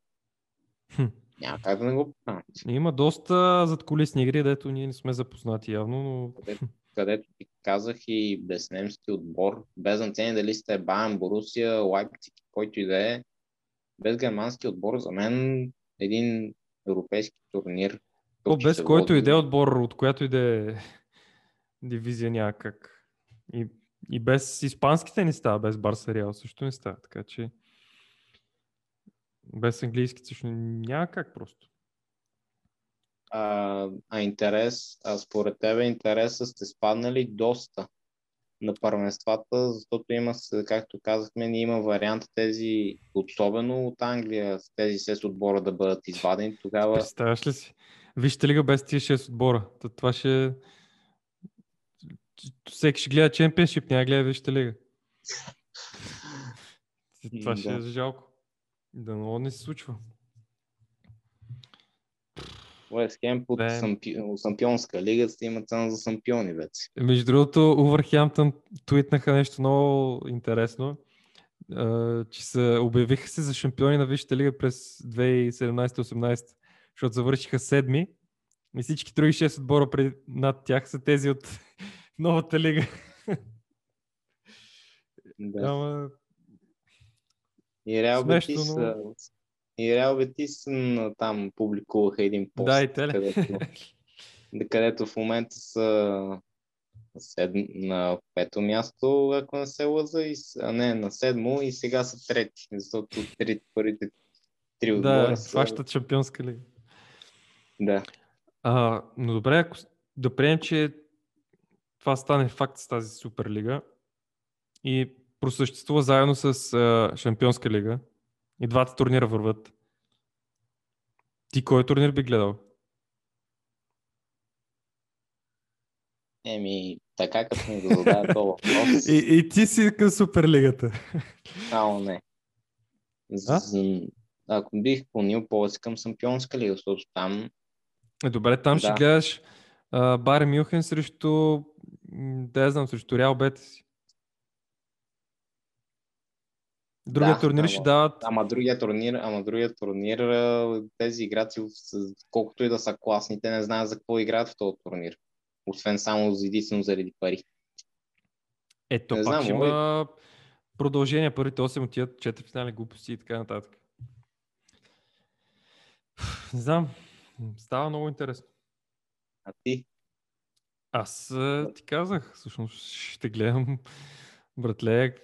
хм. Няма как да не го поканят. Има доста задколисни игри, дето ние не сме запознати явно, но... Където, където ти казах и без немски отбор, без значение дали сте Байан, Борусия, Лайпциг, който и да е, без германски отбор, за мен един европейски турнир. То без който иде отбор, от която иде дивизия няма как. И, и без испанските не става, без Барса Реал също не става. Така че без английски също няма как просто. А, а интерес, а според тебе интереса сте спаднали доста на първенствата, защото има, както казахме, не има вариант тези, особено от Англия, с тези 6 отбора да бъдат извадени. Тогава... Представяш ли си? Вижте лига без тези 6 отбора. Това ще... Всеки ще гледа чемпионшип, няма гледа Вижте лига. Това ще е жалко. Да, много не се случва. Уест Хем под Сампионска лига сте има цена за сампиони вече. Между другото, Увърхемптън твитнаха нещо много интересно, че се обявиха се за шампиони на Висшата лига през 2017-18, защото завършиха седми и всички други 6 отбора пред, над тях са тези от новата лига. Да. Ама... И Реал Бетис, но... и Реал Бетис там публикуваха един пост, да, и те където, където в момента са сед... на пето място, ако не се лъза, и... а не, на седмо и сега са трети, защото три, първите три отбора да, са... хващат шампионска лига. Да. А, но добре, ако да приемем, че това стане факт с тази Суперлига и просъществува заедно с а, Шампионска лига и двата турнира върват. Ти кой турнир би гледал? Еми, така като ми го това въпрос. и, и ти си към Суперлигата. Ао, не. А? Ако бих клонил повече към Шампионска лига, защото там... Е, добре, там да. ще гледаш Бар Мюхен срещу, да знам, срещу Реал Бетес. Другия да, турнир ще дават. Ама другия турнир, ама другия турнир, тези играци, колкото и да са класни, те не знаят за какво играят в този турнир. Освен само единствено заради пари. Ето, не пак знам, ще има продължение. Първите 8 отиват 4 финали глупости и така нататък. Не знам. Става много интересно. А ти? Аз ти казах, всъщност ще гледам, братле,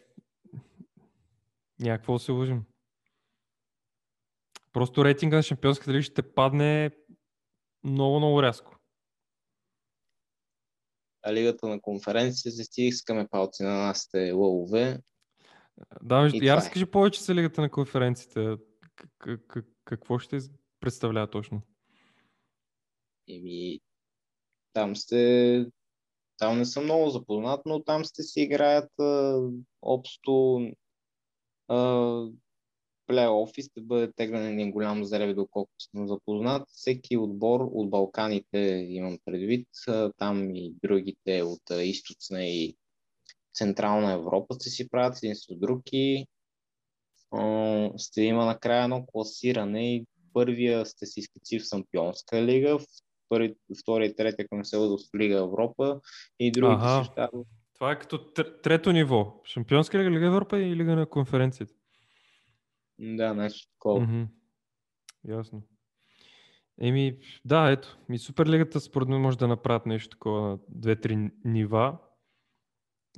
някакво се лъжим. Просто рейтинга на Шампионската лига ще падне много, много рязко. А лигата на конференция се стискаме палци на нашите лъвове. Да, и я разкажи е. повече за лигата на конференцията. Какво ще представлява точно? Еми, там сте там не съм много запознат, но там сте си играят а, общо плейоф и ще бъде теглен един голям зреви, доколкото съм запознат. Всеки отбор от Балканите имам предвид, там и другите от източна и Централна Европа ще си правят един с други. Ще има накрая едно класиране и първия сте си изкачи в Сампионска лига, първи, втори и трети, ако не се в Лига Европа и другите ага. ще Това е като трето ниво. Шампионска лига, Лига Европа и Лига на конференцията. Да, нещо такова. Mm-hmm. Ясно. Еми, да, ето. И Суперлигата според мен може да направят нещо такова на две-три нива.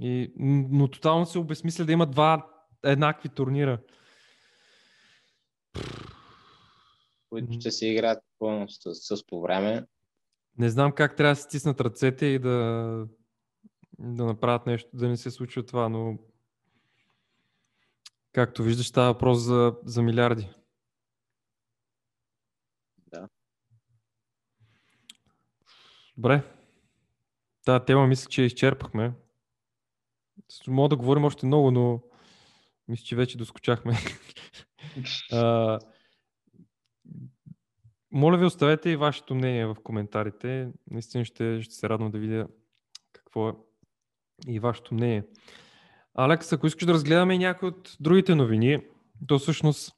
И, но тотално се обезмисля да има два еднакви турнира. Които ще се играят с, с по време. Не знам как трябва да се стиснат ръцете и да, да направят нещо, да не се случва това, но както виждаш, става въпрос за, за милиарди. Да. Добре. Та тема мисля, че изчерпахме. Мога да говорим още много, но мисля, че вече доскочахме. а, моля ви, оставете и вашето мнение в коментарите. Наистина ще, ще се радвам да видя какво е и вашето мнение. Алекс, ако искаш да разгледаме някои от другите новини, то всъщност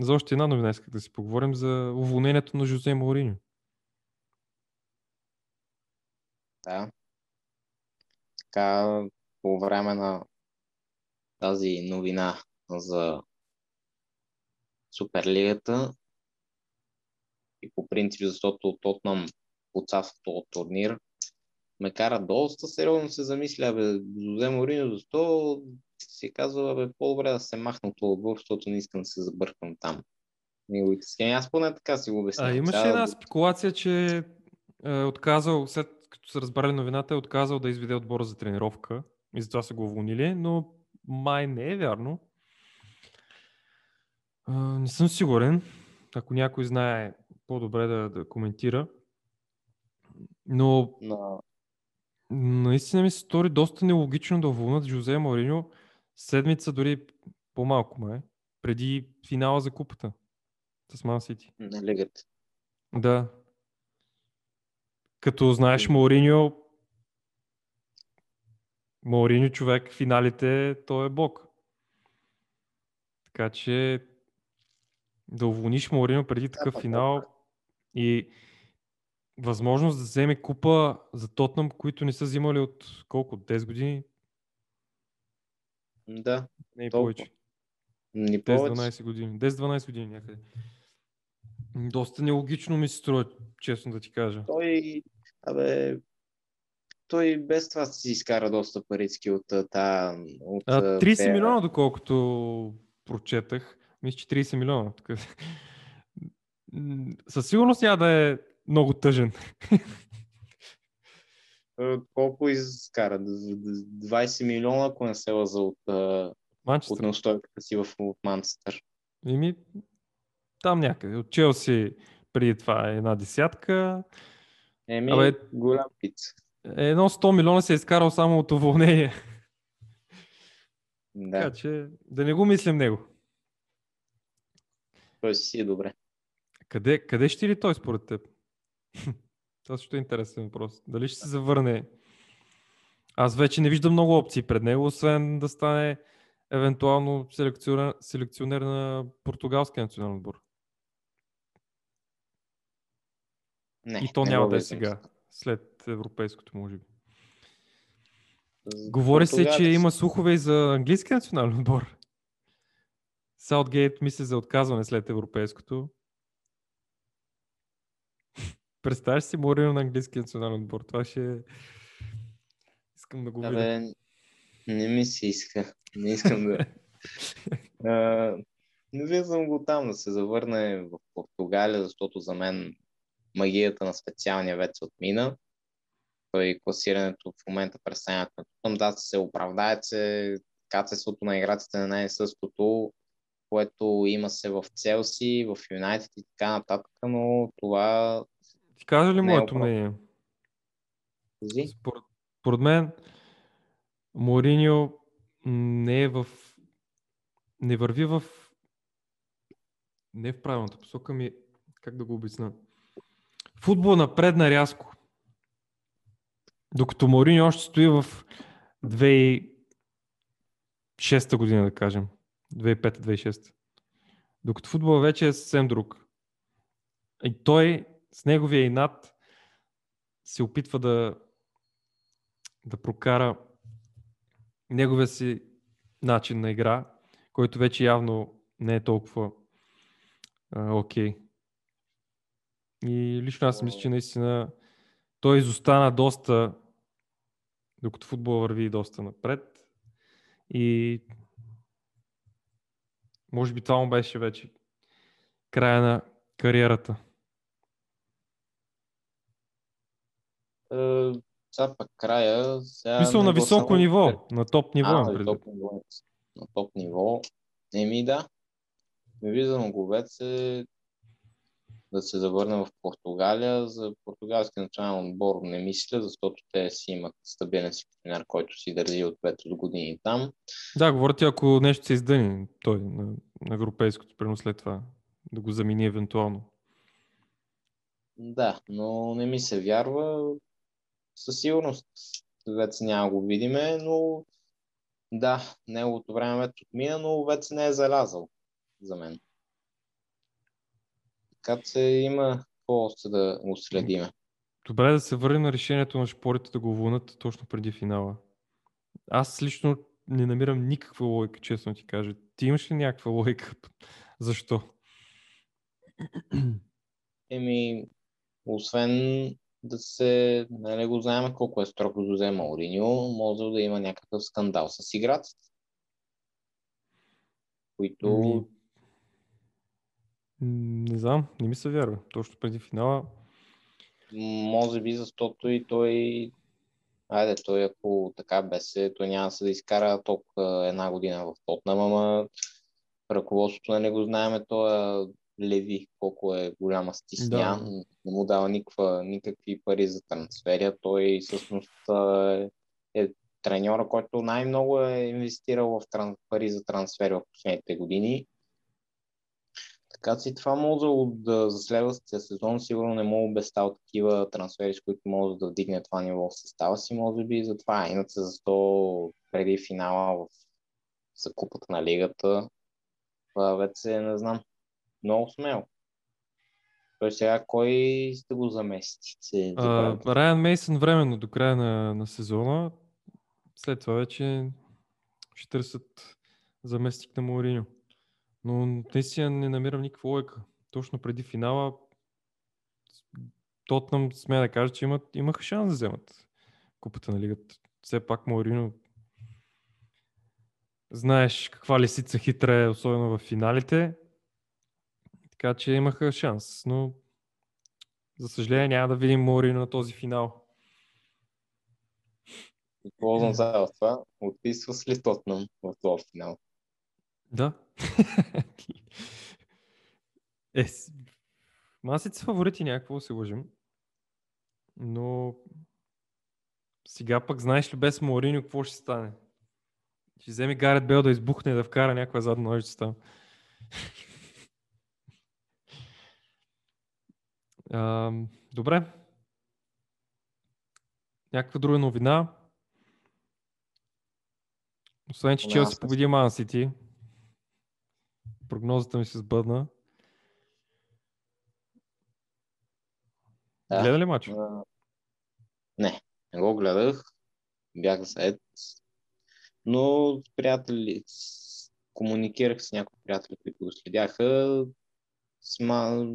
за още една новина исках да си поговорим за уволнението на Жозе Мауриньо. Да. Така, по време на тази новина за Суперлигата и по принцип, защото Тотнам участва този турнир, ме кара доста сериозно се замисля, бе, Жозе Морино 100, си казва, бе, по-добре да се махна от отбор, защото не искам да се забъркам там. Неговите схеми. Аз поне така си го обяснявам. А, имаше една спекулация, че е отказал, след като са разбрали новината, е отказал да изведе отбора за тренировка и затова са го уволнили, но май не е вярно. А, не съм сигурен. Ако някой знае, по-добре да, да коментира. Но Но наистина ми се стори доста нелогично да уволнат Жозе Мориньо седмица, дори по-малко май, преди финала за купата с Ман Сити. на лигата. Да. Като знаеш Мауриньо, Мауриньо човек финалите, той е бог. Така че да уволниш Мауриньо преди такъв финал и възможност да вземе купа за Тотнам, които не са взимали от колко? 10 години? Да, Не и Толкова. повече. ни повече. 10-12 години. 10-12 години някъде. Доста нелогично ми се струва, честно да ти кажа. Той, абе, той без това си изкара доста парички от та... От, А, а, 30 те- милиона, доколкото прочетах. Мисля, че 30 милиона. Със сигурност няма да е много тъжен. а, Колко изкара? Д- д- 20 милиона, ако не се лъза от, а, от неустойката си в Манчестър. Еми, там някъде. От Челси преди това е една десятка. Еми, Абе- голям пиц. Едно 100 милиона се е изкарал само от уволнение. Да, Така че да не го мислим него. той си е добре. Къде, къде ще ли той според теб? Това също е интересен въпрос. Дали ще се завърне? Аз вече не виждам много опции пред него, освен да стане евентуално селекционер, селекционер на португалския национален отбор. Не, И то не няма да е сега, след европейското, може би. Говори се, че има слухове и за английския национален отбор. Саутгейт мисли за отказване след европейското. Представяш си Морино на английския национален отбор. Това ще е... Искам да го видя. Абе, не ми се иска. Не искам да... А, не виждам го там да се завърне в Португалия, защото за мен магията на специалния вече отмина. Той класирането в момента представянето на Тотъм, да се оправдае, че качеството на играците не е същото, което има се в Целси, в Юнайтед и така нататък, но това Ти кажа ли е моето оправдано. мнение? Според, според мен Мориньо не е в... Не върви в... Не в правилната посока ми... Как да го обясна? Футбол напредна рязко. Докато Мориньо още стои в 2006 година, да кажем. 2005-2006. Докато футбол вече е съвсем друг. И той с неговия инат се опитва да, да прокара неговия си начин на игра, който вече явно не е толкова окей. И лично аз мисля, че наистина той изостана доста, докато футбол върви доста напред. И може би това му беше вече края на кариерата. Сега пък края... Сега Мисъл не на високо само- ниво, на топ ниво. А, на топ ниво. На топ ниво. Еми да. Ми виждам Говец е да се завърне в Португалия. За португалски национален отбор не мисля, защото те си имат стабилен секретар, който си държи от 5 от години там. Да, говорите, ако нещо се издъни той на, на европейското, примерно след това, да го замени евентуално. Да, но не ми се вярва. Със сигурност Вец няма го видиме, но да, неговото време вече отмина, но Вец не е залязал за мен. Така че има какво още да го следиме. Добре да се върнем на решението на шпорите да го вълнат точно преди финала. Аз лично не намирам никаква логика, честно ти кажа. Ти имаш ли някаква логика? Защо? Еми, освен да се, нали го знаем колко е строг да взе Мауриньо, може да има някакъв скандал с играците, които Ми, Не знам, не ми се вярва. Точно преди финала. може би защото и той Айде, той ако така беше, той няма се да изкара толкова една година в Тотнам, ама ръководството на него знаеме, той е Леви, колко е голяма стисня, Да. не му дава никаква, никакви пари за трансфери, а той всъщност а, е треньора, който най-много е инвестирал в тран... пари за трансфери в последните години. Така че това може да за следващия сезон сигурно не мога обещал такива трансфери, с които може да вдигне това ниво в състава си, може би за това. Иначе за 100 преди финала в за купата на лигата, вече не знам. Много смело. Той сега кой ще го замести? Се А. Райан Мейсън временно до края на, на сезона. След това вече ще търсят заместник на Мауриньо. Но наистина не намирам никаква лойка. Точно преди финала Тотнам смея да кажа, че имат, имаха шанс да вземат купата на лигата. Все пак Маорино знаеш каква лисица хитра е, особено в финалите. Така че имаха шанс, но за съжаление няма да видим Маорино на този финал. Какво означава това? Отписва с ли Тотнам в този финал? Да. е, масите са фаворити някакво се лъжим. Но сега пък знаеш ли без Маориньо какво ще стане? Ще вземе Гарет Бел да избухне и да вкара някаква задна ножица там. А, добре. Някаква друга новина? Освен, че Челси победи Ман Сити. Прогнозата ми се сбъдна. Да. Гледа ли матч? Не, не го гледах. Бях зает. Но приятели, комуникирах с някои приятели, които го следяха. Сма...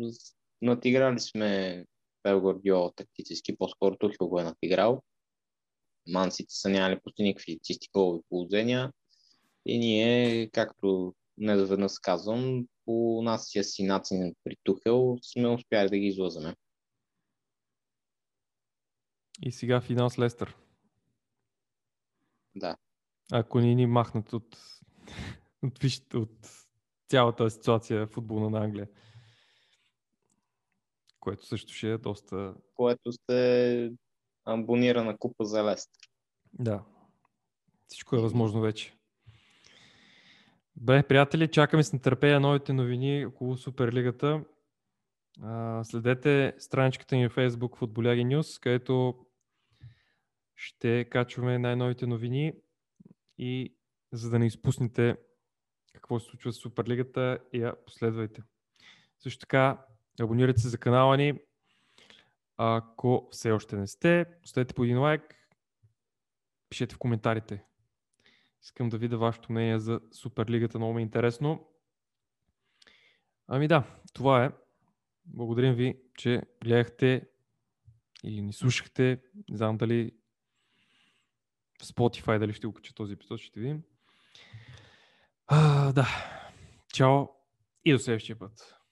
Натиграли сме Пел Гвардиола тактически, по-скоро Тухил го е натиграл. Мансите са нямали почти никакви чисти голови положения. И ние, както не заведнъж казвам, по нашия си начин при Тухел сме успяли да ги излъзаме. И сега финал с Лестър. Да. Ако ни ни махнат от, от, виж- от цялата ситуация футболна на Англия. Което също ще е доста... което сте абонирана купа за Лестър. Да. Всичко е възможно вече. Добре, приятели, чакаме с нетърпение новите новини около Суперлигата. Следете страничката ни в Facebook Футболяги News, където ще качваме най-новите новини и за да не изпуснете какво се случва с Суперлигата, я последвайте. Също така, абонирайте се за канала ни. Ако все още не сте, оставете по един лайк, пишете в коментарите. Искам да видя вашето мнение за Суперлигата, много ми е интересно. Ами да, това е. Благодарим ви, че гледахте или ни слушахте. Не знам дали в Spotify дали ще го кача този епизод, ще видим. А, да. Чао и до следващия път.